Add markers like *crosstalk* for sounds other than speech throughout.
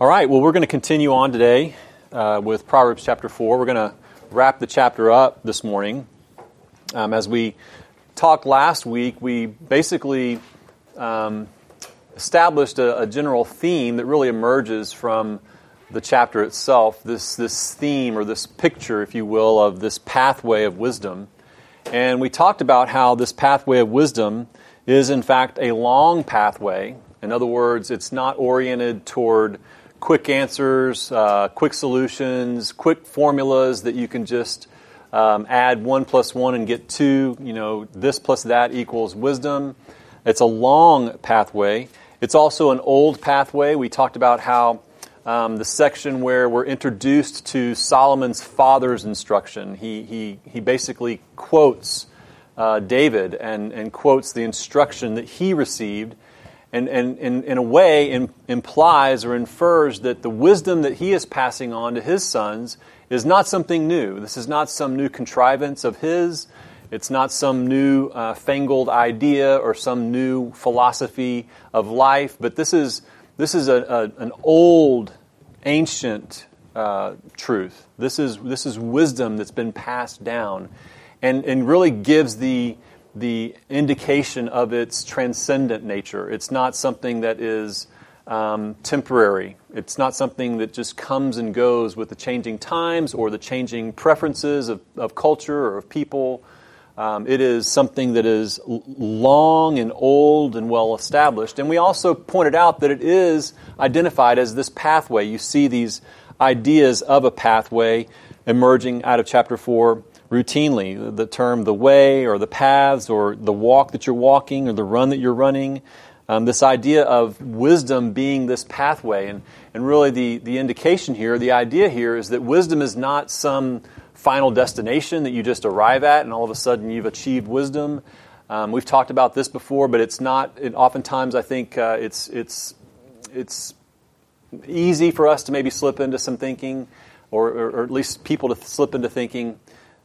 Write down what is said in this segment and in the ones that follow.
All right, well, we're going to continue on today uh, with Proverbs chapter 4. We're going to wrap the chapter up this morning. Um, as we talked last week, we basically um, established a, a, general theme that really emerges from the chapter itself this, this theme or this picture, if you will, of this pathway of wisdom. And we talked about how this pathway of wisdom is, in fact, a long pathway. In other words, it's not oriented toward quick answers, uh, quick solutions, quick formulas that you can just um, add one plus one and get two. You know, this plus that equals wisdom. It's a long pathway. It's also an old pathway. We talked about how um, the section where we're introduced to Solomon's father's instruction. He, he, he basically quotes uh, David and, and quotes the instruction that he received and, and, and in a way in, implies or infers that the wisdom that he is passing on to his sons is not something new. This is not some new contrivance of his. It's not some new uh, fangled idea or some new philosophy of life, but this is, this is a, a an old, ancient uh, truth. This is, this is wisdom that's been passed down and, and really gives the, the indication of its transcendent nature. It's not something that is um, temporary. It's not something that just comes and goes with the changing times or the changing preferences of, of culture or of people. Um, it is something that is long and old and well established. And we also pointed out that it is identified as this pathway. You see these ideas of a pathway emerging out of chapter 4 routinely. The term the way or the paths or the walk that you're walking or the run that you're running. Um, this idea of wisdom being this pathway. And, and really, the, the indication here, the idea here is that wisdom is not some final destination that you just arrive at and all of a sudden you've achieved wisdom. Um, we've talked about this before, but it's not. It, oftentimes, I think uh, it's it's it's easy for us to maybe slip into some thinking, or, or, or, at least people to slip into thinking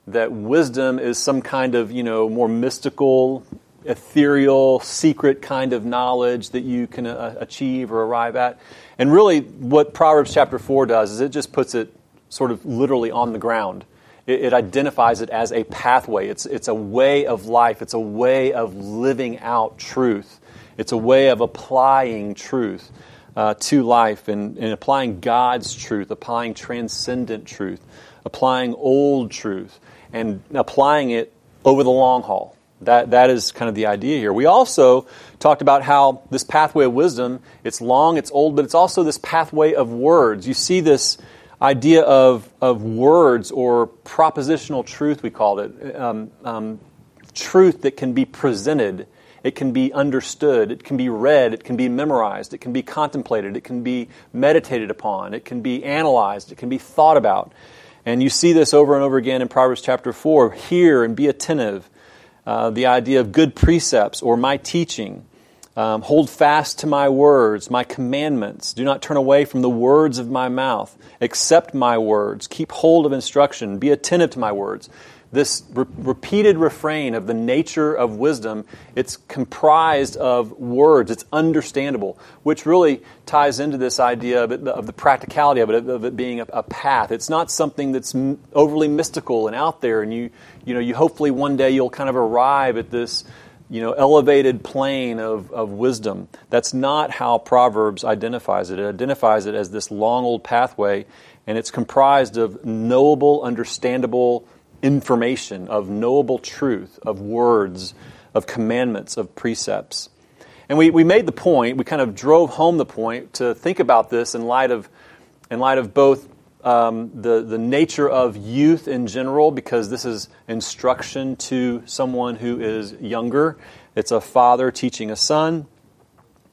that wisdom is some kind of, you know, more mystical, ethereal, secret kind of knowledge that you can uh, achieve or arrive at. And really, what Proverbs chapter 4 does is it just puts it sort of literally on the ground. It, it identifies it as a pathway, it's, it's a way of life, it's a way of living out truth, it's a way of applying truth. Uh, to life and, and applying God's truth, applying transcendent truth, applying old truth and applying it over the long haul. That, that is kind of the idea here. We also talked about how this pathway of wisdom, it's long, it's old, but it's also this pathway of words. You see this idea of, of words or propositional truth, we called it. Um, um, truth that can be presented, it can be understood, it can be read, it can be memorized, it can be contemplated, it can be meditated upon, it can be analyzed, it can be thought about. And you see this over and over again in Proverbs chapter 4. Hear and be attentive. Uh, the idea of good precepts or my teaching. Um, hold fast to my words, my commandments. Do not turn away from the words of my mouth. Accept my words. Keep hold of instruction. Be attentive to my words this re- repeated refrain of the nature of wisdom, it's comprised of words, it's understandable, which really ties into this idea of, it, of the practicality of it, of it being a, a path. It's not something that's m- overly mystical and out there, and you, you know, you hopefully one day you'll kind of arrive at this you know, elevated plane of, of wisdom. That's not how Proverbs identifies it. It identifies it as this long old pathway, and it's comprised of knowable, understandable information, of knowable truth, of words, of commandments, of precepts. And we, we made the point, we kind of drove home the point to think about this in light of, in light of both um, the, the nature of youth in general, because this is instruction to someone who is younger. It's a father teaching a son.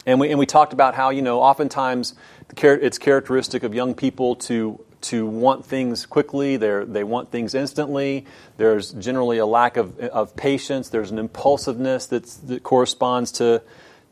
And we, and we talked about how, you know, oftentimes it's characteristic of young people to to want things quickly. they they want things instantly. There's generally a lack of, of patience. There's an impulsiveness that's, that corresponds to,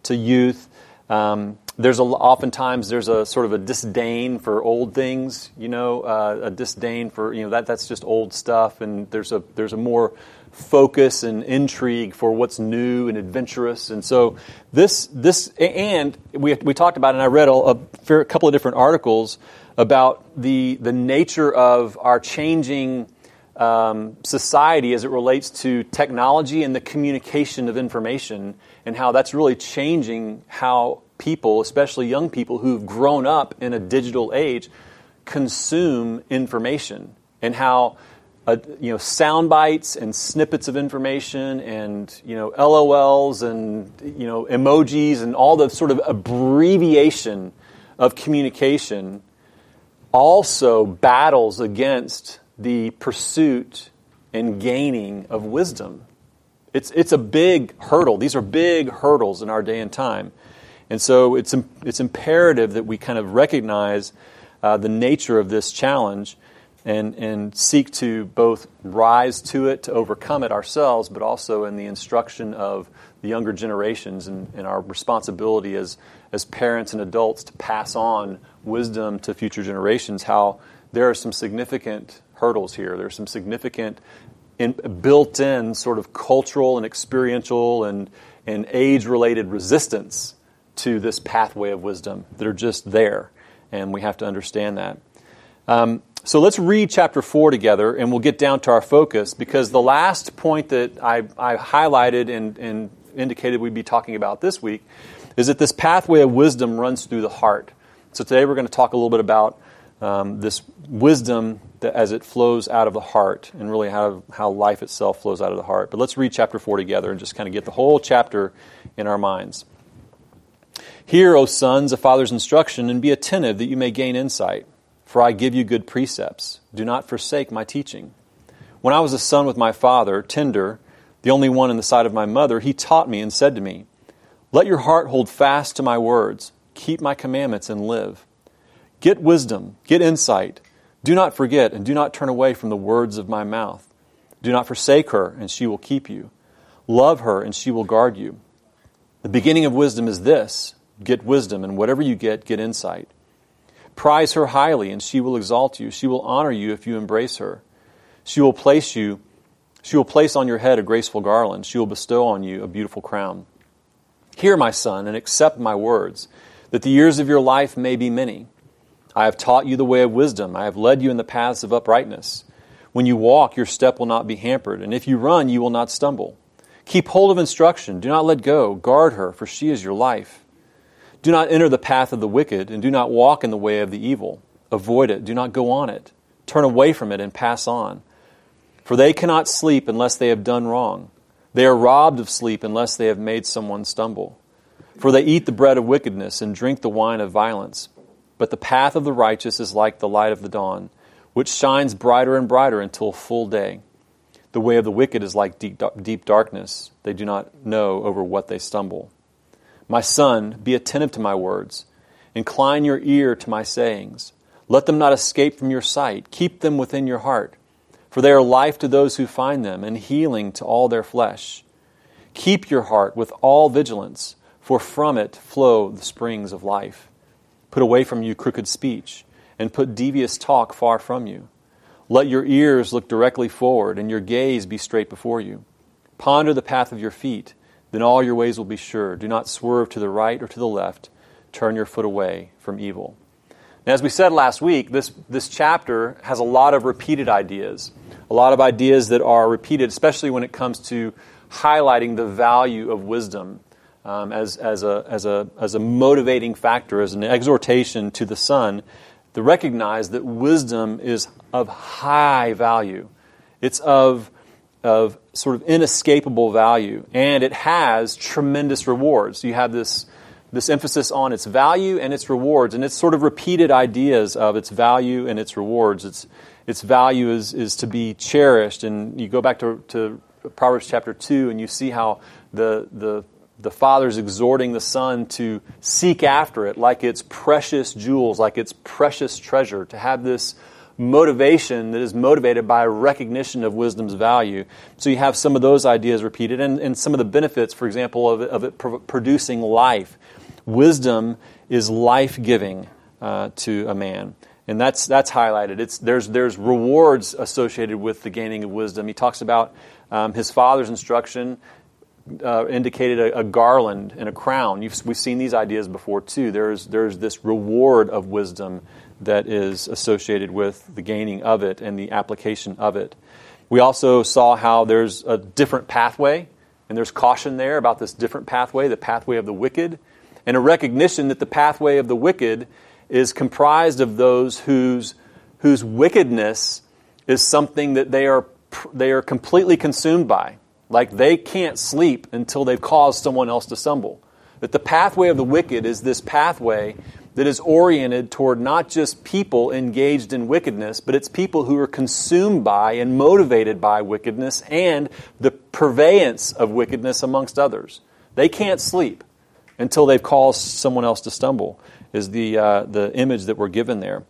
to youth. Um, there's a, oftentimes there's a sort of a disdain for old things, you know, uh, a disdain for you know that that's just old stuff, and there's a there's a more focus and intrigue for what's new and adventurous, and so this this and we we talked about, and I read a, a couple of different articles about the the nature of our changing. Um, society as it relates to technology and the communication of information, and how that's really changing how people, especially young people who've grown up in a digital age, consume information and how uh, you know sound bites and snippets of information and you know LOLs and you know emojis and all the sort of abbreviation of communication also battles against the pursuit and gaining of wisdom. It's, it's a big hurdle. These are big hurdles in our day and time. And so it's, it's imperative that we kind of recognize uh, the nature of this challenge and, and seek to both rise to it, to overcome it ourselves, but also in the instruction of the younger generations and, and our responsibility as, as parents and adults to pass on wisdom to future generations, how there are some significant hurdles here. There are some significant in, built in sort of cultural and experiential and, and age related resistance to this pathway of wisdom that are just there, and we have to understand that. Um, so let's read chapter 4 together, and we'll get down to our focus because the last point that I, I highlighted and, and indicated we'd be talking about this week is that this pathway of wisdom runs through the heart. So today we're going to talk a little bit about um, this wisdom that as it flows out of the heart and really how, how life itself flows out of the heart. But let's read chapter 4 together and just kind of get the whole chapter in our minds. Hear, O sons, a father's instruction, and be attentive that you may gain insight. For I give you good precepts. Do not forsake my teaching. When I was a son with my father, tender, the only one in the sight of my mother, he taught me and said to me, Let your heart hold fast to my words, keep my commandments and live. Get wisdom, get insight. Do not forget, and do not turn away from the words of my mouth. Do not forsake her, and she will keep you. Love her, and she will guard you. The beginning of wisdom is this get wisdom, and whatever you get, get insight. Prize her highly, and she will exalt you. She will honor you if you embrace her. She will place you, she will place on your head a graceful garland. She will bestow on you a beautiful crown. Hear, my son, and accept my words, that the years of your life may be many. I have taught you the way of wisdom. I have led you in the paths of uprightness. When you walk, your step will not be hampered, and if you run, you will not stumble. Keep hold of instruction. Do not let go. Guard her, for she is your life. Do not enter the path of the wicked, and do not walk in the way of the evil. Avoid it, do not go on it. Turn away from it and pass on. For they cannot sleep unless they have done wrong. They are robbed of sleep unless they have made someone stumble. For they eat the bread of wickedness and drink the wine of violence. But the path of the righteous is like the light of the dawn, which shines brighter and brighter until full day. The way of the wicked is like deep, deep darkness. They do not know over what they stumble. My son, be attentive to my words. Incline your ear to my sayings. Let them not escape from your sight. Keep them within your heart. For they are life to those who find them, and healing to all their flesh. Keep your heart with all vigilance, for from it flow the springs of life. Put away from you crooked speech, and put devious talk far from you. Let your ears look directly forward, and your gaze be straight before you. Ponder the path of your feet then all your ways will be sure. Do not swerve to the right or to the left. Turn your foot away from evil. Now, as we said last week, this, this chapter has a lot of repeated ideas, a lot of ideas that are repeated, especially when it comes to highlighting the value of wisdom um, as, as, a, as, a, as a motivating factor, as an exhortation to the son to recognize that wisdom is of high value. It's of of sort of inescapable value, and it has tremendous rewards. You have this, this emphasis on its value and its rewards, and it's sort of repeated ideas of its value and its rewards. Its, its value is, is to be cherished, and you go back to, to Proverbs chapter 2, and you see how the, the, the father's exhorting the son to seek after it like it's precious jewels, like it's precious treasure, to have this motivation that is motivated by recognition of wisdom's value. So you have some of those ideas repeated and, and some of the benefits, for example, of of it producing life. wisdom is life giving uh, to a man. And that's, that's highlighted. It's, there's, there's rewards associated with the gaining of wisdom. He talks about um, his father's instruction uh, indicated a, a, garland and a crown. You've, we've seen these ideas before too. There's, there's this reward of wisdom that is associated with the gaining of it and the application of it. We also saw how there's a different pathway, and there's caution there about this different pathway, the pathway of the wicked, and a recognition that the pathway of the wicked is comprised of those whose, whose wickedness is something that they are, they are completely consumed by. Like they can't sleep until they've caused someone else to stumble. That the pathway of the wicked is this pathway that is oriented toward not just people engaged in wickedness, but it's people who are consumed by and motivated by wickedness and the purveyance of wickedness amongst others. They can't sleep until they've caused someone else to stumble, is the, uh, the image that we're given there.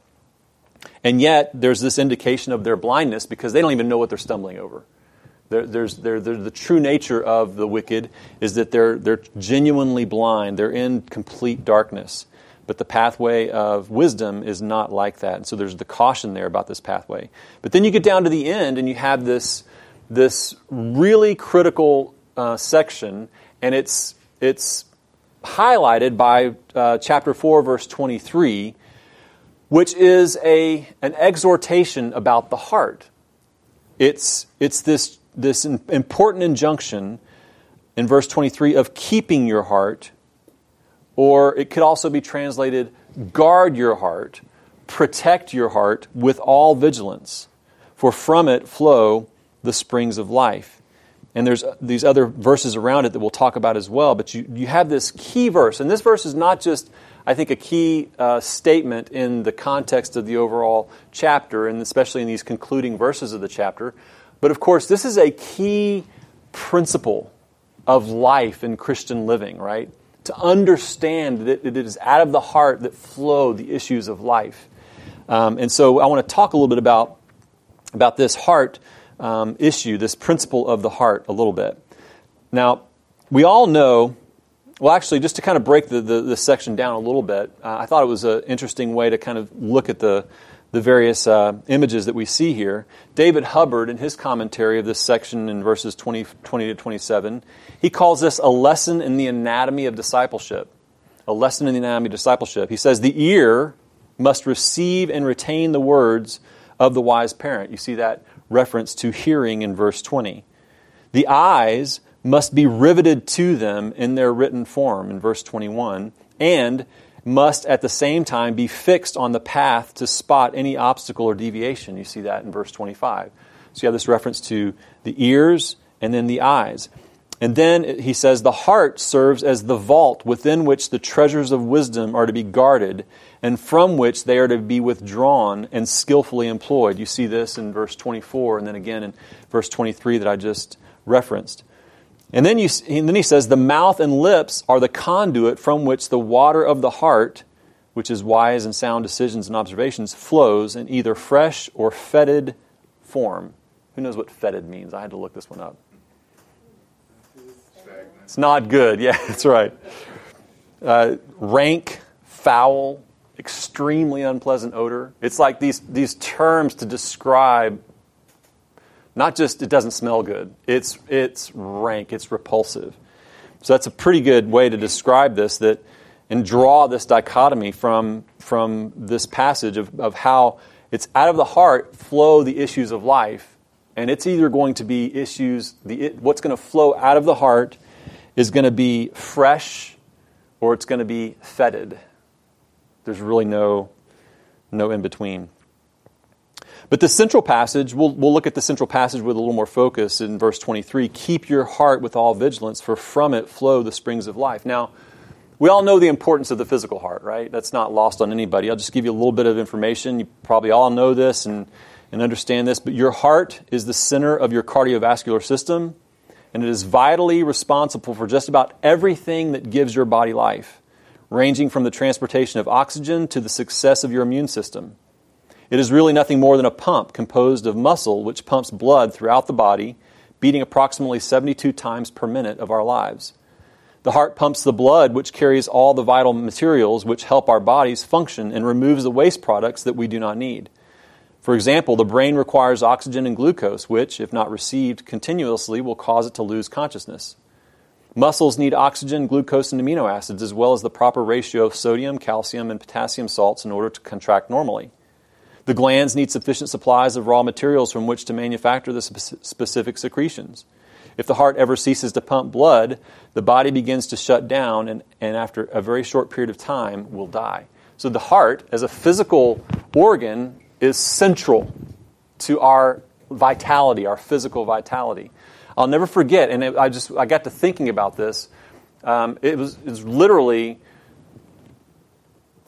And yet, there's this indication of their blindness because they don't even know what they're stumbling over. there's, the true nature of the wicked is that they're, they're genuinely blind, they're in complete darkness. But the pathway of wisdom is not like that. And so there's the caution there about this pathway. But then you get down to the end and you have this, this really critical uh, section, and it's, it's highlighted by uh, chapter 4, verse 23, which is a, an exhortation about the heart. It's, it's this, this important injunction in verse 23 of keeping your heart, or it could also be translated guard your heart, protect your heart with all vigilance, for from it flow the springs of life. And there's these other verses around it that we'll talk about as well. But you, you have this key verse. And this verse is not just, I think, a key uh, statement in the context of the overall chapter, and especially in these concluding verses of the chapter. But of course, this is a key principle of life in Christian living, right? To understand that it is out of the heart that flow the issues of life. Um, and so I want to talk a little bit about, about this heart um, issue, this principle of the heart, a little bit. Now, we all know, well, actually, just to kind of break the, the, the section down a little bit, uh, I thought it was an interesting way to kind of look at the, the various uh, images that we see here. David Hubbard, in his commentary of this section in verses 20, 20 to 27, he calls this a lesson in the anatomy of discipleship. A lesson in the anatomy of discipleship. He says, The ear must receive and retain the words of the wise parent. You see that reference to hearing in verse 20. The eyes must be riveted to them in their written form in verse 21 and must at the same time be fixed on the path to spot any obstacle or deviation. You see that in verse 25. So you have this reference to the ears and then the eyes. And then he says, The heart serves as the vault within which the treasures of wisdom are to be guarded, and from which they are to be withdrawn and skillfully employed. You see this in verse 24, and then again in verse 23 that I just referenced. And then, you, and then he says, The mouth and lips are the conduit from which the water of the heart, which is wise and sound decisions and observations, flows in either fresh or fetid form. Who knows what fetid means? I had to look this one up. It's not good. *laughs* Yeah, that's right. Uh, rank, foul, extremely unpleasant odor. It's like these, these terms to describe not just it doesn't smell good, it's, it's rank, it's repulsive. So that's a pretty good way to describe this that and draw this dichotomy from, from this passage of, of how it's out of the heart flow the issues of life. And it's either going to be issues, the, what's going to flow out of the heart is going to be fresh or it's going to be fetid. There's really no, no in between. But the central passage, we'll, we'll look at the central passage with a little more focus in verse 23. Keep your heart with all vigilance, for from it flow the springs of life. Now, we all know the importance of the physical heart, right? That's not lost on anybody. I'll just give you a little bit of information. You probably all know this and, and understand this, but your heart is the center of your cardiovascular system and it is vitally responsible for just about everything that gives your body life, ranging from the transportation of oxygen to the success of your immune system. It is really nothing more than a pump composed of muscle which pumps blood throughout the body, beating approximately 72 times per minute of our lives. The heart pumps the blood, which carries all the vital materials which help our bodies function and removes the waste products that we do not need. For example, the brain requires oxygen and glucose, which, if not received continuously, will cause it to lose consciousness. Muscles need oxygen, glucose, and amino acids, as well as the proper ratio of sodium, calcium, and potassium salts in order to contract normally. The glands need sufficient supplies of raw materials from which to manufacture the specific secretions. If the heart ever ceases to pump blood, the body begins to shut down and, and after a very short period of time will die. So the heart, as a physical organ, is central to our vitality, our physical vitality. I'll never forget, and it, I just I got to thinking about this. Um, it, was, it was literally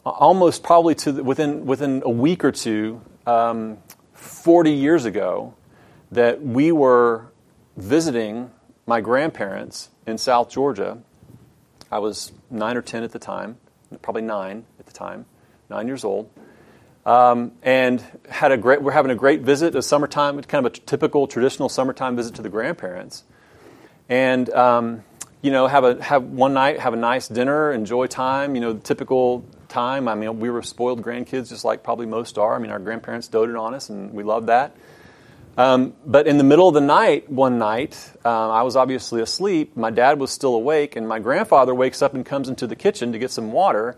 almost probably to the, within within a week or two, um, 40 years ago, that we were visiting my grandparents in South Georgia. I was nine or ten at the time, probably nine at the time, nine years old, um, and had a great. We're having a great visit. A summertime, kind of a typical traditional summertime visit to the grandparents, and um, you know, have a have one night, have a nice dinner, enjoy time. You know, the typical time. I mean, we were spoiled grandkids, just like probably most are. I mean, our grandparents doted on us, and we loved that. Um, but in the middle of the night, one night, uh, I was obviously asleep. My dad was still awake, and my grandfather wakes up and comes into the kitchen to get some water.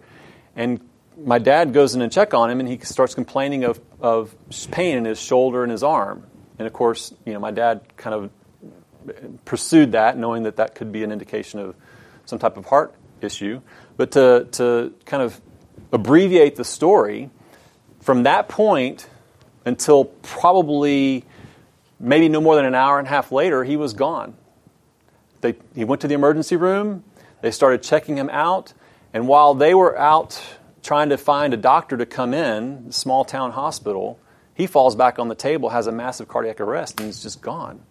And my dad goes in and check on him, and he starts complaining of, of pain in his shoulder and his arm. And of course, you know, my dad kind of pursued that, knowing that that could be an indication of some type of heart issue. But to, to kind of abbreviate the story, from that point until probably maybe no more than an hour and a half later, he was gone. They, he went to the emergency room, they started checking him out, and while they were out trying to find a doctor to come in, small town hospital, he falls back on the table, has a massive cardiac arrest, and he's just gone.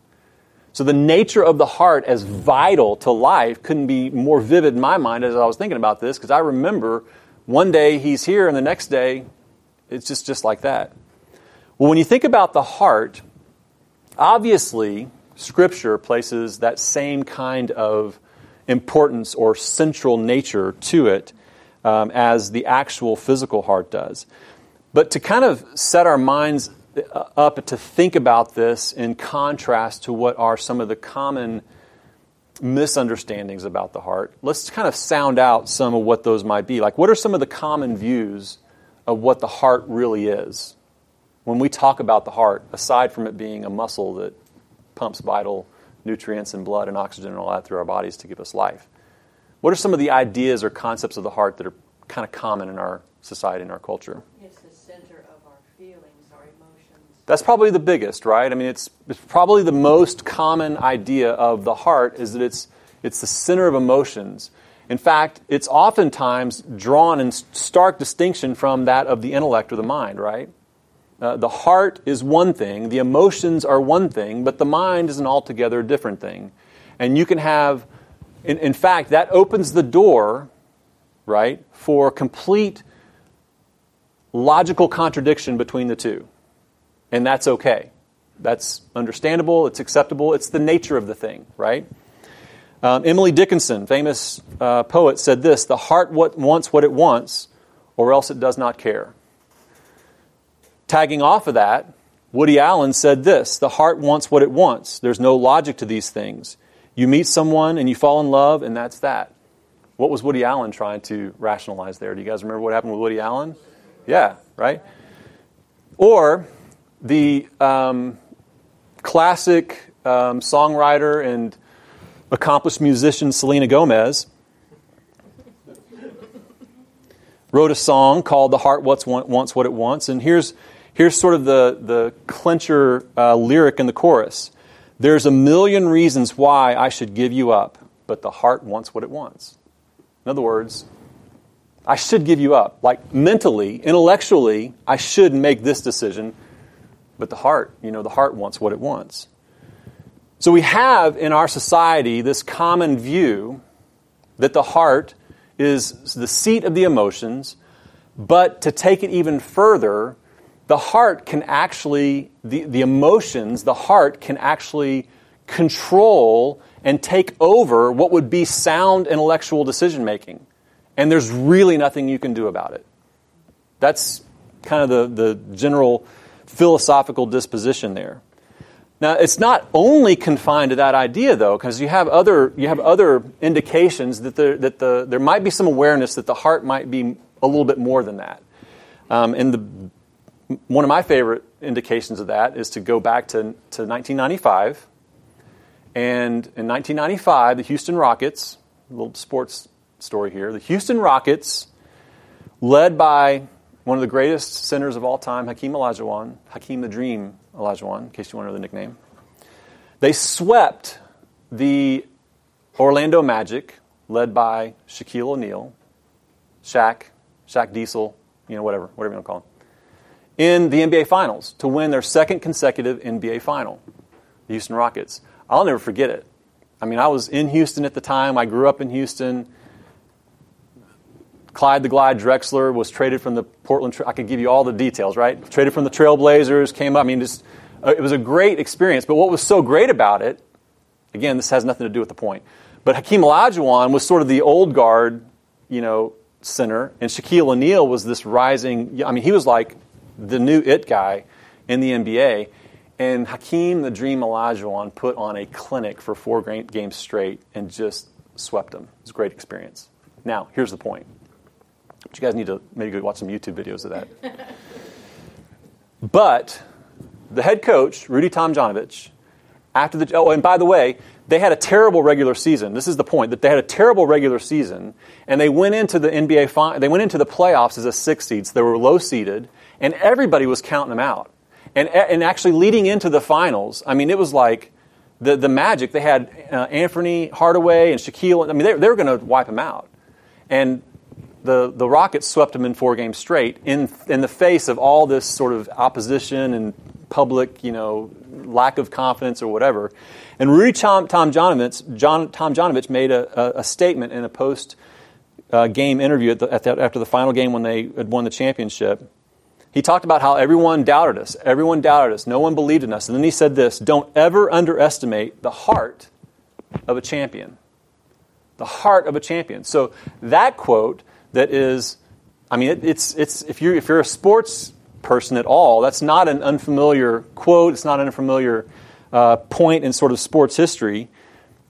So the nature of the heart as vital to life couldn't be more vivid in my mind as I was thinking about this, because I remember one day he's here, and the next day it's just, just like that. Well, when you think about the heart, obviously, Scripture places that same kind of importance or central nature to it um, as the actual physical heart does. But to kind of set our minds uh, up to think about this in contrast to what are some of the common misunderstandings about the heart, let's kind of sound out some of what those might be. Like, what are some of the common views of what the heart really is? When we talk about the heart, aside from it being a muscle that pumps vital nutrients and blood and oxygen and all that through our bodies to give us life, what are some of the ideas or concepts of the heart that are kind of common in our society and our culture? It's the center of our feelings, our emotions. That's probably the biggest, right? I mean, it's, it's probably the most common idea of the heart is that it's, it's the center of emotions. In fact, it's oftentimes drawn in stark distinction from that of the intellect or the mind, right? Uh, the heart is one thing, the emotions are one thing, but the mind is an altogether different thing. And you can have in, in fact, that opens the door, right, for complete logical contradiction between the two. And that's okay. That's understandable, it's acceptable, it's the nature of the thing, right? Um, Emily Dickinson, famous uh, poet, said this The heart what wants what it wants, or else it does not care. Tagging off of that, Woody Allen said this The heart wants what it wants. There's no logic to these things. You meet someone and you fall in love, and that's that. What was Woody Allen trying to rationalize there? Do you guys remember what happened with Woody Allen? Yeah, right? Or the um, classic um, songwriter and accomplished musician Selena Gomez wrote a song called "The Heart Wants What It Wants," and here's here's sort of the the clincher uh, lyric in the chorus. There's a million reasons why I should give you up, but the heart wants what it wants. In other words, I should give you up. Like mentally, intellectually, I should make this decision, but the heart, you know, the heart wants what it wants. So we have in our society this common view that the heart is the seat of the emotions, but to take it even further, the heart can actually, the, the emotions, the heart can actually control and take over what would be sound intellectual decision making. And there's really nothing you can do about it. That's kind of the, the general philosophical disposition there. Now, it's not only confined to that idea, though, because you have other you have other indications that the, that the there might be some awareness that the heart might be a little bit more than that. Um, and the one of my favorite indications of that is to go back to, to 1995. And in 1995, the Houston Rockets, a little sports story here, the Houston Rockets, led by one of the greatest centers of all time, Hakeem Olajuwon, Hakeem the Dream Olajuwon, in case you want to know the nickname. They swept the Orlando Magic, led by Shaquille O'Neal, Shaq, Shaq Diesel, you know, whatever, whatever you want to call him, in the NBA Finals to win their second consecutive NBA Final, the Houston Rockets. I'll never forget it. I mean, I was in Houston at the time. I grew up in Houston. Clyde the Glide Drexler was traded from the Portland. I could give you all the details, right? Traded from the Trailblazers, came up. I mean, just uh, it was a great experience. But what was so great about it, again, this has nothing to do with the point. But Hakeem Olajuwon was sort of the old guard, you know, center, and Shaquille O'Neal was this rising. I mean, he was like the new it guy in the NBA. And Hakeem the Dream Olajuwon put on a clinic for four games straight and just swept them. It was a great experience. Now, here's the point. But you guys need to maybe go watch some YouTube videos of that. *laughs* but the head coach, Rudy Tomjanovich, after the oh, and by the way, they had a terrible regular season. This is the point that they had a terrible regular season, and they went into the NBA. They went into the playoffs as a six seed. So they were low seeded, and everybody was counting them out. And and actually leading into the finals, I mean, it was like the the Magic. They had uh, Anthony Hardaway and Shaquille. I mean, they, they were going to wipe them out, and the, the Rockets swept them in four games straight in, in the face of all this sort of opposition and public, you know, lack of confidence or whatever. And Rudy Tom, Tomjanovich, John, Tomjanovich made a, a, a, statement in a post uh, game interview at the, at the, after the final game when they had won the championship. He talked about how everyone doubted us. Everyone doubted us. No one believed in us. And then he said this Don't ever underestimate the heart of a champion. The heart of a champion. So that quote that is, I mean, it, it's, it's, if, you're, if you're a sports person at all, that's not an unfamiliar quote, it's not an unfamiliar uh, point in sort of sports history.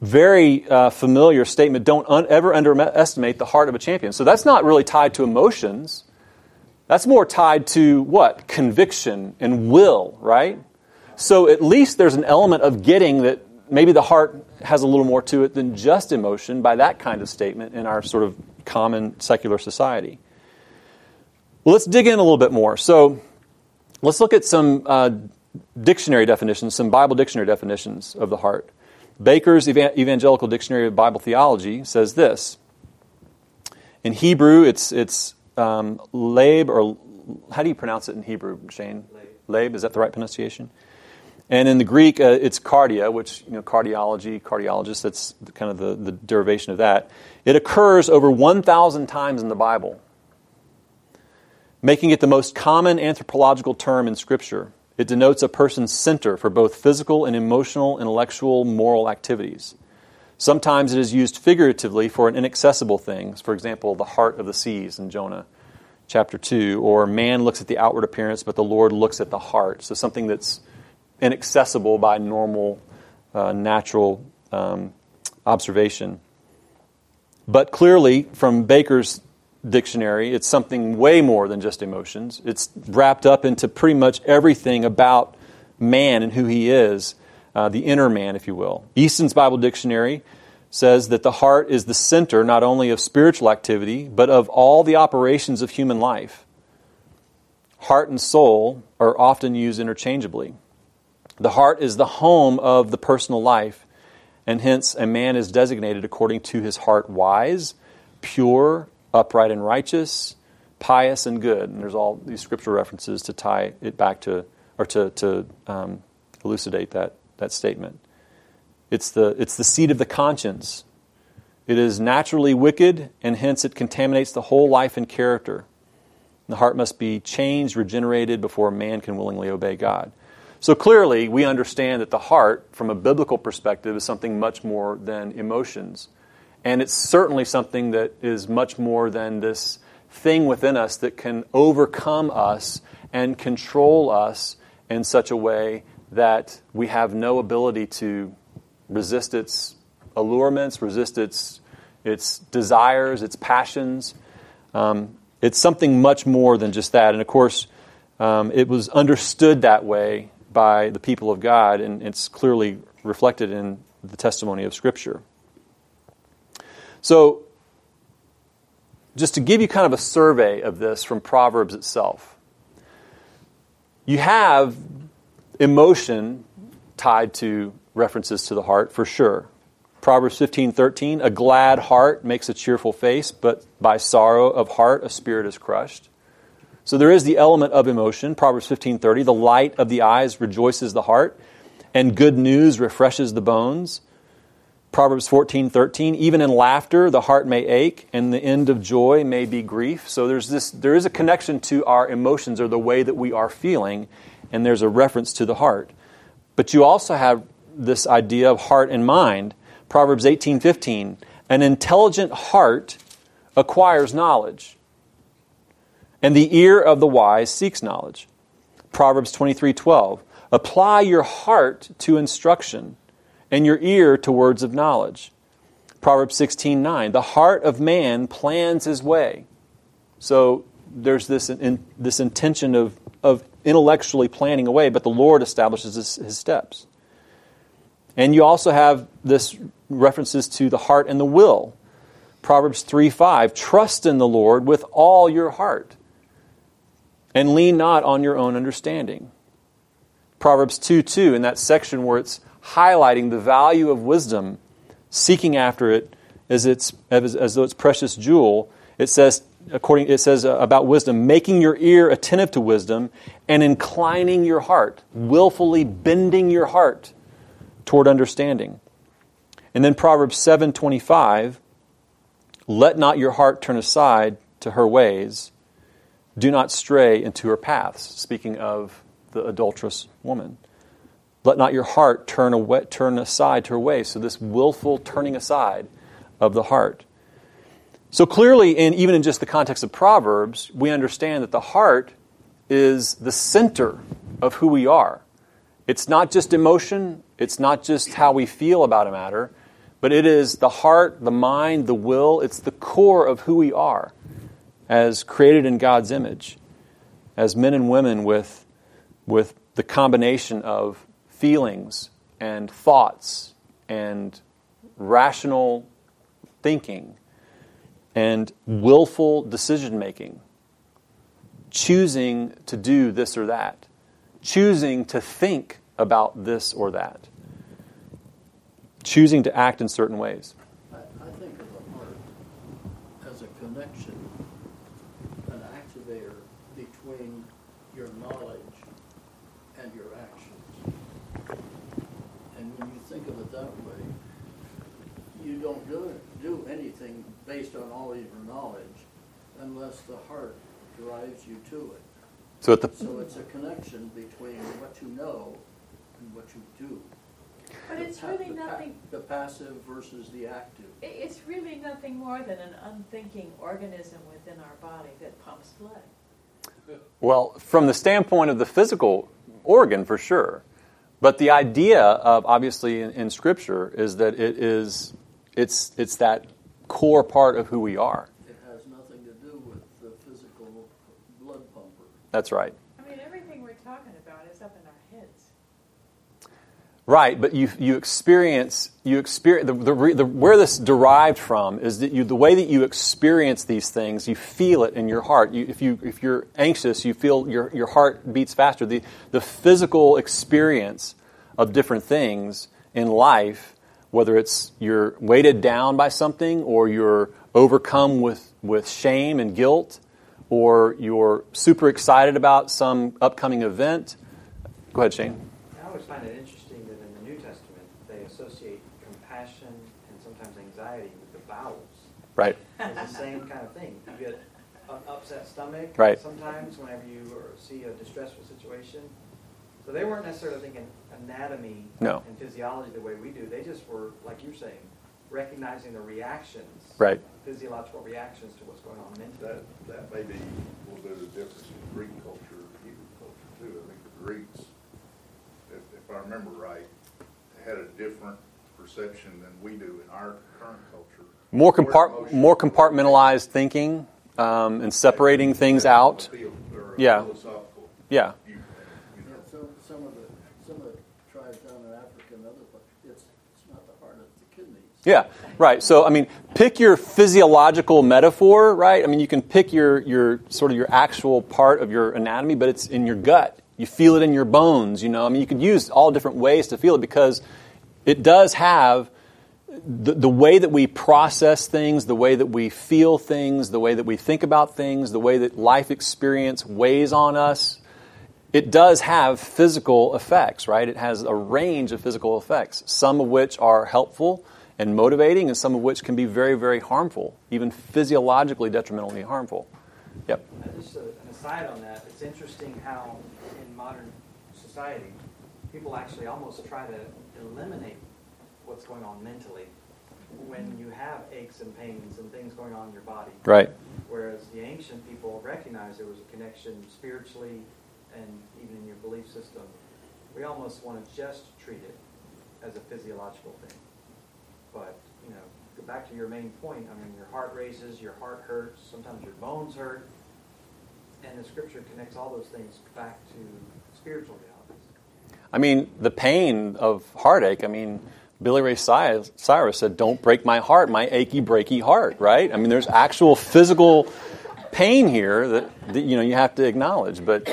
Very uh, familiar statement. Don't un- ever underestimate the heart of a champion. So that's not really tied to emotions. That's more tied to what? Conviction and will, right? So at least there's an element of getting that maybe the heart has a little more to it than just emotion by that kind of statement in our sort of common secular society. Well, let's dig in a little bit more. So let's look at some uh, dictionary definitions, some Bible dictionary definitions of the heart. Baker's Evangelical Dictionary of Bible Theology says this. In Hebrew, it's, it's um, lab, or how do you pronounce it in Hebrew, Shane? Lab. Is that the right pronunciation? And in the Greek, uh, it's cardia, which, you know, cardiology, cardiologist, that's kind of the, the derivation of that. It occurs over 1,000 times in the Bible, making it the most common anthropological term in Scripture. It denotes a person's center for both physical and emotional, intellectual, moral activities. Sometimes it is used figuratively for an inaccessible thing, for example, the heart of the seas in Jonah chapter 2, or man looks at the outward appearance, but the Lord looks at the heart. So something that's inaccessible by normal, uh, natural um, observation. But clearly, from Baker's dictionary, it's something way more than just emotions. It's wrapped up into pretty much everything about man and who he is, uh, the inner man, if you will. Easton's Bible Dictionary says that the heart is the center not only of spiritual activity, but of all the operations of human life. Heart and soul are often used interchangeably. The heart is the home of the personal life, and hence a man is designated according to his heart wise, pure, upright, and righteous, pious, and good. And there's all these scripture references to tie it back to, or to, to um, elucidate that, that statement. It's the, it's the seat of the conscience. It is naturally wicked, and hence it contaminates the whole life and character. The heart must be changed, regenerated before man can willingly obey God. So clearly, we understand that the heart, from a biblical perspective, is something much more than emotions. And it's certainly something that is much more than this thing within us that can overcome us and control us in such a way that we have no ability to resist its allurements, resist its, its desires, its passions. Um, it's something much more than just that. And of course, um, it was understood that way by the people of God, and it's clearly reflected in the testimony of Scripture. So, just to give you kind of a survey of this from Proverbs itself, you have emotion tied to references to the heart for sure. Proverbs 15:13 A glad heart makes a cheerful face, but by sorrow of heart a spirit is crushed. So there is the element of emotion. Proverbs 15:30 The light of the eyes rejoices the heart, and good news refreshes the bones. Proverbs 14:13 Even in laughter the heart may ache, and the end of joy may be grief. So there's this there is a connection to our emotions or the way that we are feeling, and there's a reference to the heart. But you also have this idea of heart and mind. Proverbs 18:15, an intelligent heart acquires knowledge, and the ear of the wise seeks knowledge. Proverbs 23:12, apply your heart to instruction and your ear to words of knowledge. Proverbs 16:9, the heart of man plans his way. So there's this in, this intention of of intellectually planning a way, but the Lord establishes his, his steps. And you also have this references to the heart and the will. Proverbs 3 5, trust in the Lord with all your heart and lean not on your own understanding. Proverbs 2 2, in that section where it's highlighting the value of wisdom, seeking after it as, it's, as, as though it's precious jewel, it says, according, it says uh, about wisdom, making your ear attentive to wisdom and inclining your heart, willfully bending your heart toward understanding. And then Proverbs 7:25, let not your heart turn aside to her ways, do not stray into her paths, speaking of the adulterous woman. Let not your heart turn away, turn aside to her ways. So this willful turning aside of the heart. So clearly, in, even in just the context of Proverbs, we understand that the heart is the center of who we are. It's not just emotion, it's not just how we feel about a matter, but it is the heart, the mind, the will. It's the core of who we are as created in God's image, as men and women with, with the combination of feelings and thoughts and rational thinking and willful decision making, choosing to do this or that choosing to think about this or that, choosing to act in certain ways. I, I think of the heart as a connection, an activator between your knowledge and your actions. And when you think of it that way, you don't do, do anything based on all of your knowledge unless the heart drives you to it. So, at the, So it's a connection between what you know and what you do. But The it's pa- really the pa- nothing, The passive versus the active. it's really nothing more than an unthinking organism within our body that pumps blood. well, from the standpoint of the physical organ, for sure. But the idea of, obviously, in, in Scripture is that it is, it's, it's that core part of who we are. It has nothing to do with the physical blood pumper. That's right. I mean, everything we're talking about is up in our heads. Right, but you you experience you experience the, the, the where this derived from is that you the way that you experience these things you feel it in your heart. You, if you if you're anxious, you feel your your heart beats faster. The the physical experience of different things in life, whether it's you're weighted down by something or you're overcome with with shame and guilt, or you're super excited about some upcoming event. Go ahead, Shane. I always find it interesting that in the New Testament they associate compassion and sometimes anxiety with the bowels. Right. It's the same kind of thing. You get an upset stomach. Right. Sometimes whenever you see a distressful situation, So they weren't necessarily thinking anatomy No. and physiology the way we do. They just were, like you're saying, recognizing the reactions, Right. physiological reactions to what's going on mentally. That, that may be a little bit of the difference in Greek culture and Hebrew culture too. I think the Greeks, if, if I remember right, had a different perception than we do in our current culture. More, compart- more compartmentalized thinking um, and separating things out. Phil- or a Yeah. Yeah. viewpoint, you Yeah, know. some, some of the, some of the tribes down in Africa and other places, it's, it's not the heart, it's the kidneys. Yeah, right. So, I mean, pick your physiological metaphor, right? I mean, you can pick your, your sort of your actual part of your anatomy, but it's in your gut. You feel it in your bones, you know? I mean, you could use all different ways to feel it because it does have the, the way that we process things, the way that we feel things, the way that we think about things, the way that life experience weighs on us. It does have physical effects, right? It has a range of physical effects, some of which are helpful and motivating, and some of which can be very, very harmful, even physiologically detrimentally harmful. Yep. Just an aside on that, it's interesting how in modern society, people actually almost try to eliminate what's going on mentally when you have aches and pains and things going on in your body. Right. Whereas the ancient people recognized there was a connection spiritually and even in your belief system. We almost want to just treat it as a physiological thing. But, you know, go back to your main point. I mean, your heart races, your heart hurts, sometimes your bones hurt. And the scripture connects all those things back to spiritual realities. I mean, the pain of heartache, I mean, Billy Ray Cyrus said, Don't break my heart, my achy, breaky heart, right? I mean, there's actual physical pain here that, that you know you have to acknowledge. But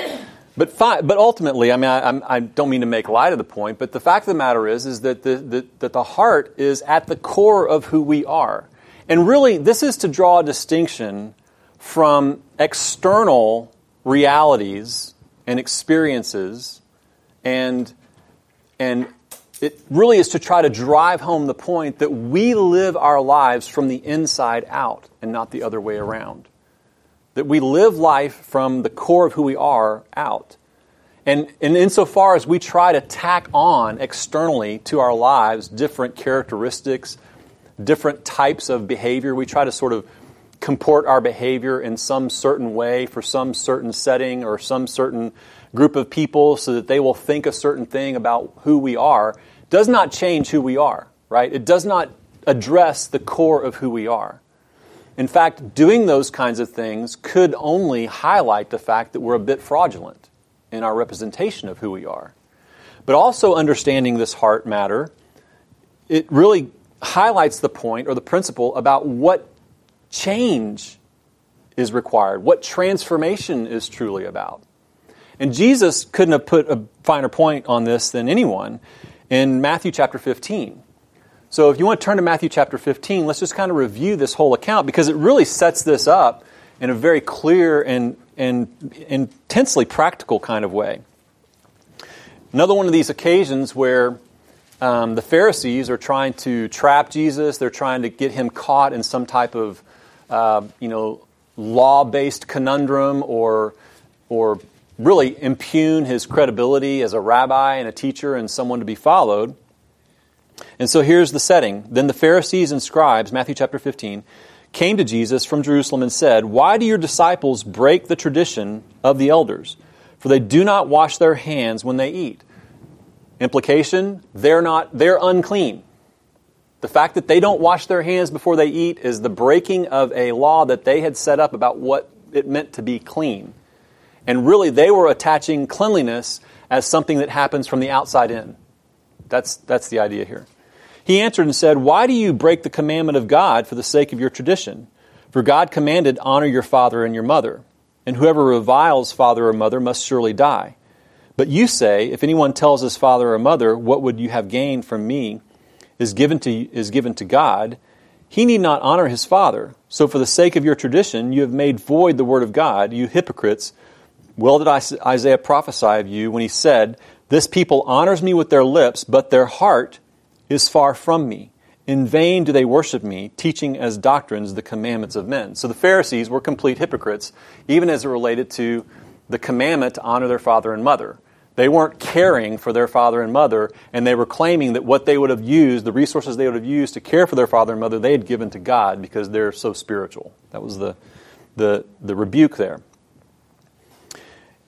but fi- but ultimately, I mean, I, I don't mean to make light of the point, but the fact of the matter is, is that the, the, that the heart is at the core of who we are. And really, this is to draw a distinction from external realities and experiences and and it really is to try to drive home the point that we live our lives from the inside out and not the other way around. That we live life from the core of who we are out. And, and insofar as we try to tack on externally to our lives different characteristics, different types of behavior, we try to sort of comport our behavior in some certain way for some certain setting or some certain group of people so that they will think a certain thing about who we are, does not change who we are, right? It does not address the core of who we are. In fact, doing those kinds of things could only highlight the fact that we're a bit fraudulent in our representation of who we are. But also understanding this heart matter, it really highlights the point or the principle about what change is required, what transformation is truly about. And Jesus couldn't have put a finer point on this than anyone in Matthew chapter 15. So if you want to turn to Matthew chapter 15, let's just kind of review this whole account because it really sets this up in a very clear and, and intensely practical kind of way. Another one of these occasions where um, the Pharisees are trying to trap Jesus, they're trying to get him caught in some type of, uh, you know, law-based conundrum or, or really impugn his credibility as a rabbi and a teacher and someone to be followed. And so here's the setting. Then the Pharisees and scribes, Matthew chapter 15, came to Jesus from Jerusalem and said, Why do your disciples break the tradition of the elders? For they do not wash their hands when they eat. Implication, they're not they're unclean. The fact that they don't wash their hands before they eat is the breaking of a law that they had set up about what it meant to be clean. And really they were attaching cleanliness as something that happens from the outside in. That's that's the idea here. He answered and said, Why do you break the commandment of God for the sake of your tradition? For God commanded, Honor your father and your mother, and whoever reviles father or mother must surely die. But you say, If anyone tells his father or mother, What would you have gained from me? is given to, is given to God, he need not honor his father. So for the sake of your tradition, you have made void the word of God, you hypocrites. Well did Isaiah prophesy of you when he said, This people honors me with their lips, but their heart is far from me. In vain do they worship me, teaching as doctrines the commandments of men. So the Pharisees were complete hypocrites, even as it related to the commandment to honor their father and mother. They weren't caring for their father and mother, and they were claiming that what they would have used, the resources they would have used to care for their father and mother, they had given to God because they're so spiritual. That was the, the, the rebuke there.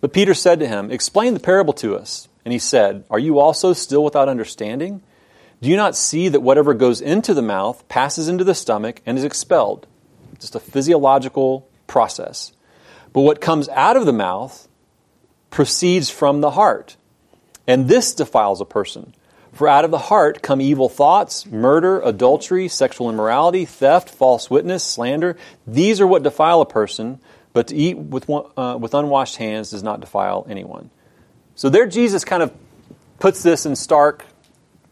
But Peter said to him, Explain the parable to us. And he said, Are you also still without understanding? Do you not see that whatever goes into the mouth passes into the stomach and is expelled? Just a physiological process. But what comes out of the mouth proceeds from the heart. And this defiles a person. For out of the heart come evil thoughts, murder, adultery, sexual immorality, theft, false witness, slander. These are what defile a person. But to eat with, uh, with unwashed hands does not defile anyone. So there, Jesus kind of puts this in stark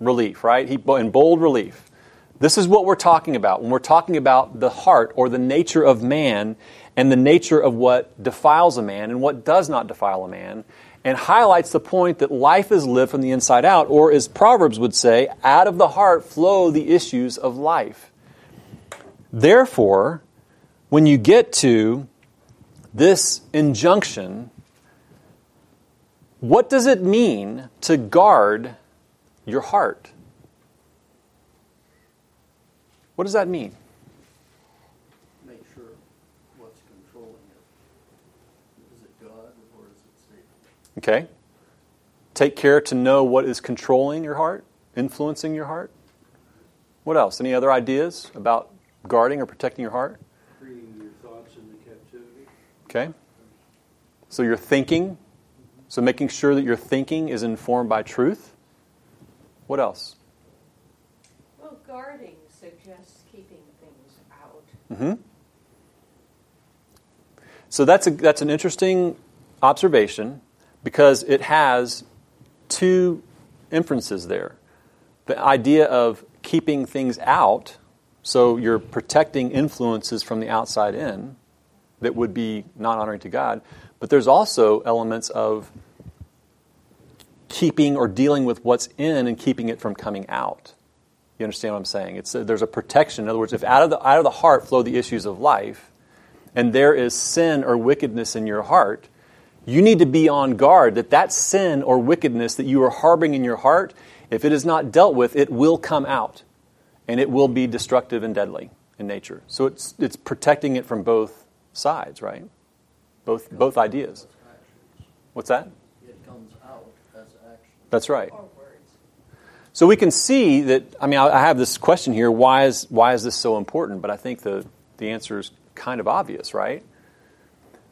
relief, right? He, in bold relief. This is what we're talking about when we're talking about the heart or the nature of man and the nature of what defiles a man and what does not defile a man, and highlights the point that life is lived from the inside out, or as Proverbs would say, out of the heart flow the issues of life. Therefore, when you get to this injunction, what does it mean to guard your heart? What does that mean? Make sure what's controlling it. Is it God or is it Satan? Okay. Take care to know what is controlling your heart, influencing your heart. What else? Any other ideas about guarding or protecting your heart? Okay? So you're thinking. So making sure that your thinking is informed by truth. What else? Well, guarding suggests keeping things out. Mm-hmm. So that's, a, that's an interesting observation because it has two inferences there. The idea of keeping things out, so you're protecting influences from the outside in, that would be not honoring to God. But there's also elements of keeping or dealing with what's in and keeping it from coming out. You understand what I'm saying? It's a, there's a protection. In other words, if out of the out of the heart flow the issues of life, and there is sin or wickedness in your heart, you need to be on guard that that sin or wickedness that you are harboring in your heart, if it is not dealt with, it will come out, and it will be destructive and deadly in nature. So it's it's protecting it from both sides, right? Both both ideas. What's that? It comes out as action. That's right. So we can see that. I mean, I have this question here: Why is why is this so important? But I think the the answer is kind of obvious, right?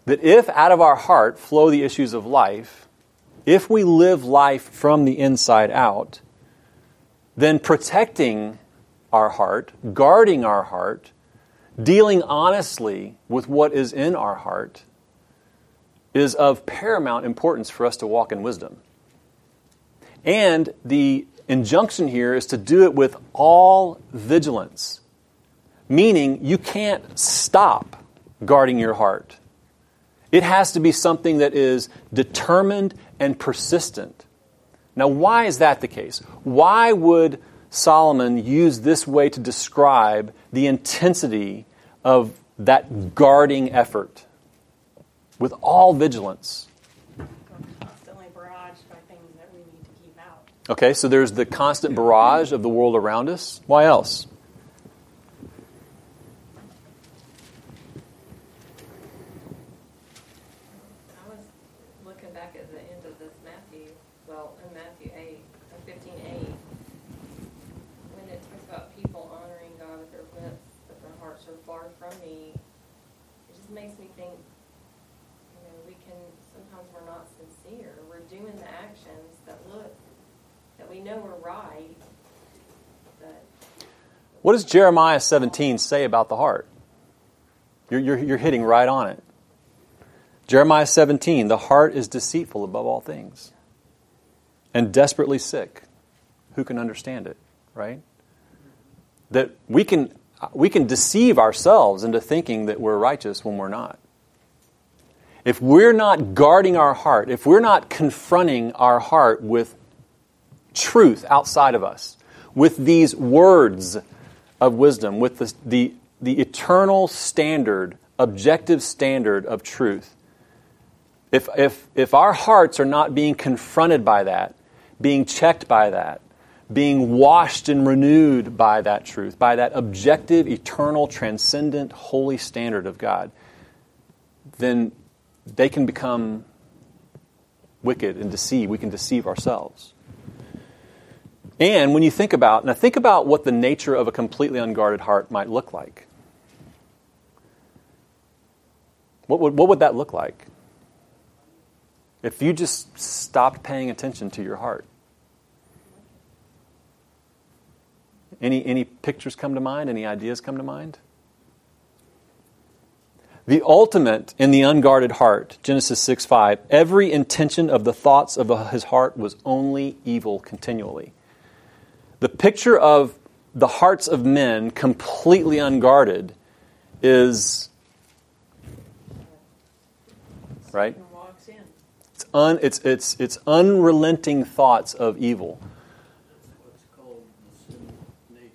That if out of our heart flow the issues of life, if we live life from the inside out, then protecting our heart, guarding our heart, dealing honestly with what is in our heart is of paramount importance for us to walk in wisdom. And the injunction here is to do it with all vigilance, meaning you can't stop guarding your heart. It has to be something that is determined and persistent. Now, why is that the case? Why would Solomon used this way to describe the intensity of that guarding effort with all vigilance. Constantly barraged by things that we need to keep out. Okay, so there's the constant barrage of the world around us. Why else? What does Jeremiah 17 say about the heart? You're, you're, you're hitting right on it. Jeremiah 17, the heart is deceitful above all things and desperately sick. Who can understand it, right? That we can, we can deceive ourselves into thinking that we're righteous when we're not. If we're not guarding our heart, if we're not confronting our heart with truth outside of us, with these words of wisdom, with the, the, the eternal standard, objective standard of truth, if, if, if our hearts are not being confronted by that, being checked by that, being washed and renewed by that truth, by that objective, eternal, transcendent, holy standard of God, then they can become wicked and deceive. We can deceive ourselves. And when you think about, now think about what the nature of a completely unguarded heart might look like. What would, what would that look like? If you just stopped paying attention to your heart. Any, any pictures come to mind? Any ideas come to mind? The ultimate in the unguarded heart, Genesis 6 5, every intention of the thoughts of his heart was only evil continually. The picture of the hearts of men completely unguarded is right? It's, un, it's, it's, it's unrelenting thoughts of evil. That's what's called nature.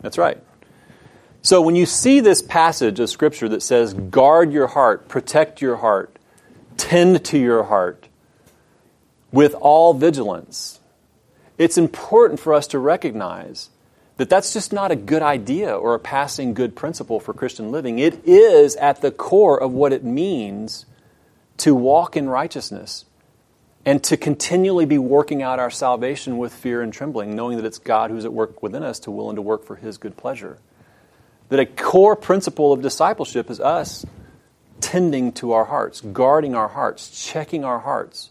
that's right. So when you see this passage of scripture that says guard your heart protect your heart tend to your heart with all vigilance it's important for us to recognize that that's just not a good idea or a passing good principle for Christian living. It is at the core of what it means to walk in righteousness and to continually be working out our salvation with fear and trembling, knowing that it's God who's at work within us to will and to work for his good pleasure. That a core principle of discipleship is us tending to our hearts, guarding our hearts, checking our hearts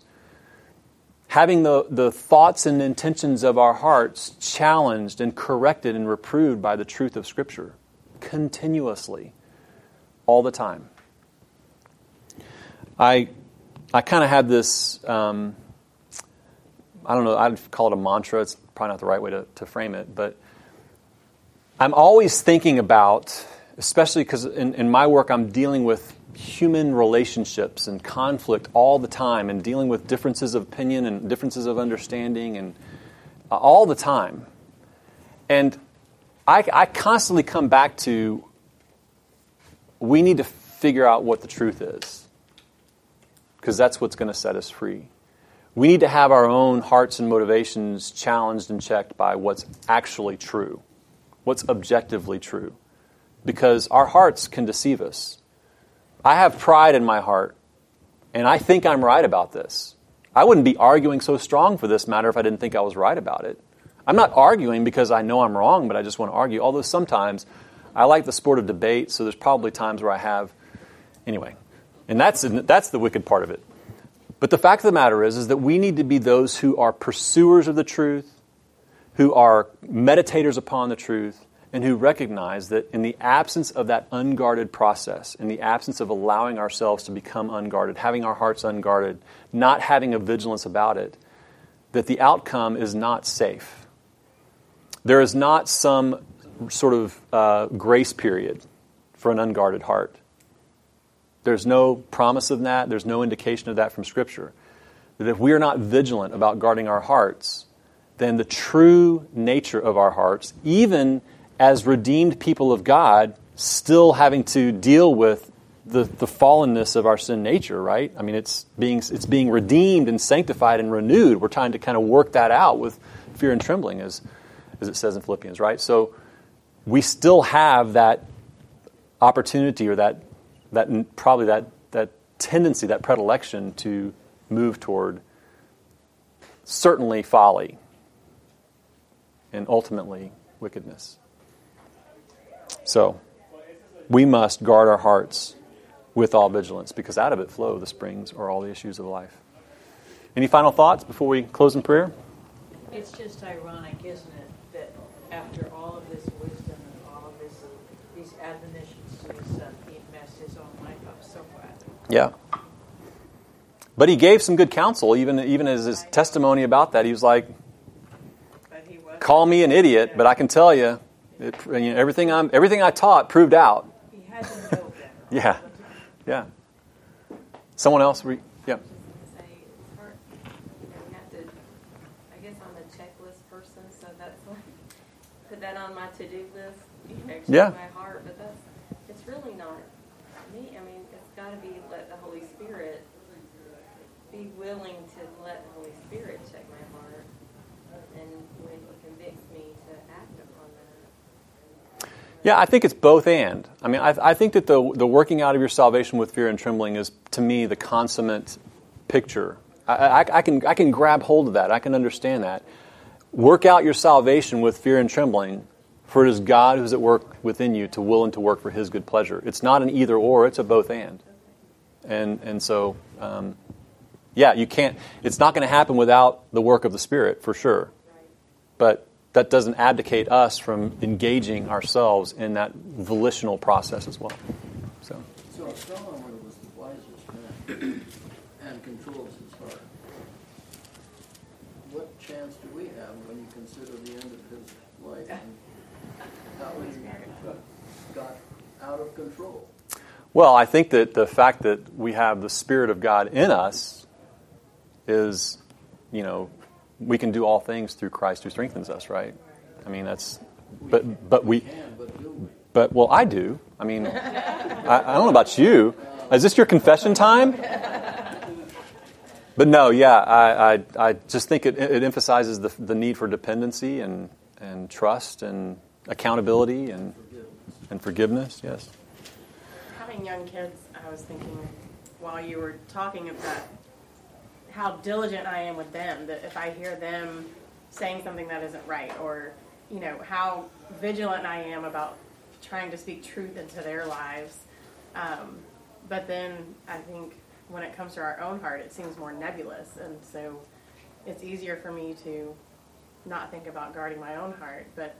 having the, the thoughts and intentions of our hearts challenged and corrected and reproved by the truth of Scripture continuously, all the time. I, I kind of had this, um, I don't know, I'd call it a mantra. It's probably not the right way to, to frame it, but I'm always thinking about, especially because in, in my work I'm dealing with human relationships and conflict all the time and dealing with differences of opinion and differences of understanding and uh, all the time. And I, I constantly come back to we need to figure out what the truth is because that's what's going to set us free. We need to have our own hearts and motivations challenged and checked by what's actually true, what's objectively true, because our hearts can deceive us. I have pride in my heart, and I think I'm right about this. I wouldn't be arguing so strong for this matter if I didn't think I was right about it. I'm not arguing because I know I'm wrong, but I just want to argue. Although sometimes I like the sport of debate, so there's probably times where I have. Anyway, and that's, that's the wicked part of it. But the fact of the matter is, is that we need to be those who are pursuers of the truth, who are meditators upon the truth, and who recognize that in the absence of that unguarded process, in the absence of allowing ourselves to become unguarded, having our hearts unguarded, not having a vigilance about it, that the outcome is not safe. There is not some sort of uh, grace period for an unguarded heart. There's no promise of that, there's no indication of that from Scripture. That if we are not vigilant about guarding our hearts, then the true nature of our hearts, even as redeemed people of God, still having to deal with the, the fallenness of our sin nature, right? I mean, it's being, it's being redeemed and sanctified and renewed. We're trying to kind of work that out with fear and trembling, as, as it says in Philippians, right? So we still have that opportunity or that, that probably that, that tendency, that predilection to move toward certainly folly and ultimately wickedness. So, we must guard our hearts with all vigilance because out of it flow the springs or all the issues of life. Any final thoughts before we close in prayer? It's just ironic, isn't it, that after all of this wisdom and all of this, these admonitions to his son, he messed his own life up so bad. Yeah. But he gave some good counsel, even even as his testimony about that. He was like, he "Call me an idiot, but I can tell you, it, you know, everything I'm everything I taught proved out." He had to know. *laughs* Yeah, yeah. Someone else? Re- yeah. say it's hard. You know, you have to, I guess I'm a checklist person, so that's put that on my to-do list. Check Yeah. my heart, but that's, it's really not me. I mean, it's got to be let the Holy Spirit be willing to let the Holy Spirit check my heart, and when He convicts me to act upon that. Yeah, I think it's both and. I mean, I, I think that the, the working out of your salvation with fear and trembling is, to me, the consummate picture. I, I, I, can, I can grab hold of that. I can understand that. Work out your salvation with fear and trembling, for it is God who's at work within you to will and to work for His good pleasure. It's not an either or; it's a both and. And and so, um, yeah, you can't. It's not going to happen without the work of the Spirit, for sure. But that doesn't abdicate us from engaging ourselves in that volitional process as well. So, So if Solomon was the wisest man and controls his heart, what chance do we have when you consider the end of his life and how he got out of control? well, I think that the fact that we have the Spirit of God in us is, you know, we can do all things through Christ who strengthens us, right? I mean, that's, but but we, but well, I do. I mean, I, I don't know about you. Is this your confession time? But no, yeah, I, I, I just think it, it emphasizes the, the need for dependency and, and trust and accountability and, and forgiveness, yes. Having young kids, I was thinking while you were talking of that, how diligent I am with them. That if I hear them saying something that isn't right, or you know how vigilant I am about trying to speak truth into their lives. Um, but then I think when it comes to our own heart, it seems more nebulous, and so it's easier for me to not think about guarding my own heart, but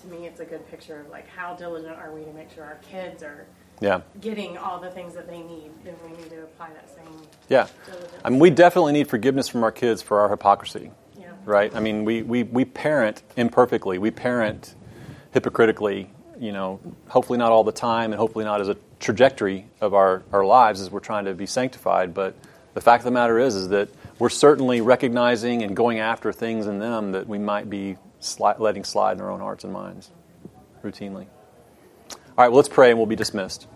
to me, it's a good picture of like how diligent are we to make sure our kids are Yeah, getting all the things that they need, and we need to apply that same yeah. diligence. I mean, we definitely need forgiveness from our kids for our hypocrisy, yeah. right? I mean, we, we, we parent imperfectly, we parent hypocritically, you know, hopefully not all the time and hopefully not as a trajectory of our, our lives as we're trying to be sanctified. But the fact of the matter is, is that we're certainly recognizing and going after things in them that we might be sli- letting slide in our own hearts and minds routinely. All right, well, let's pray and we'll be dismissed.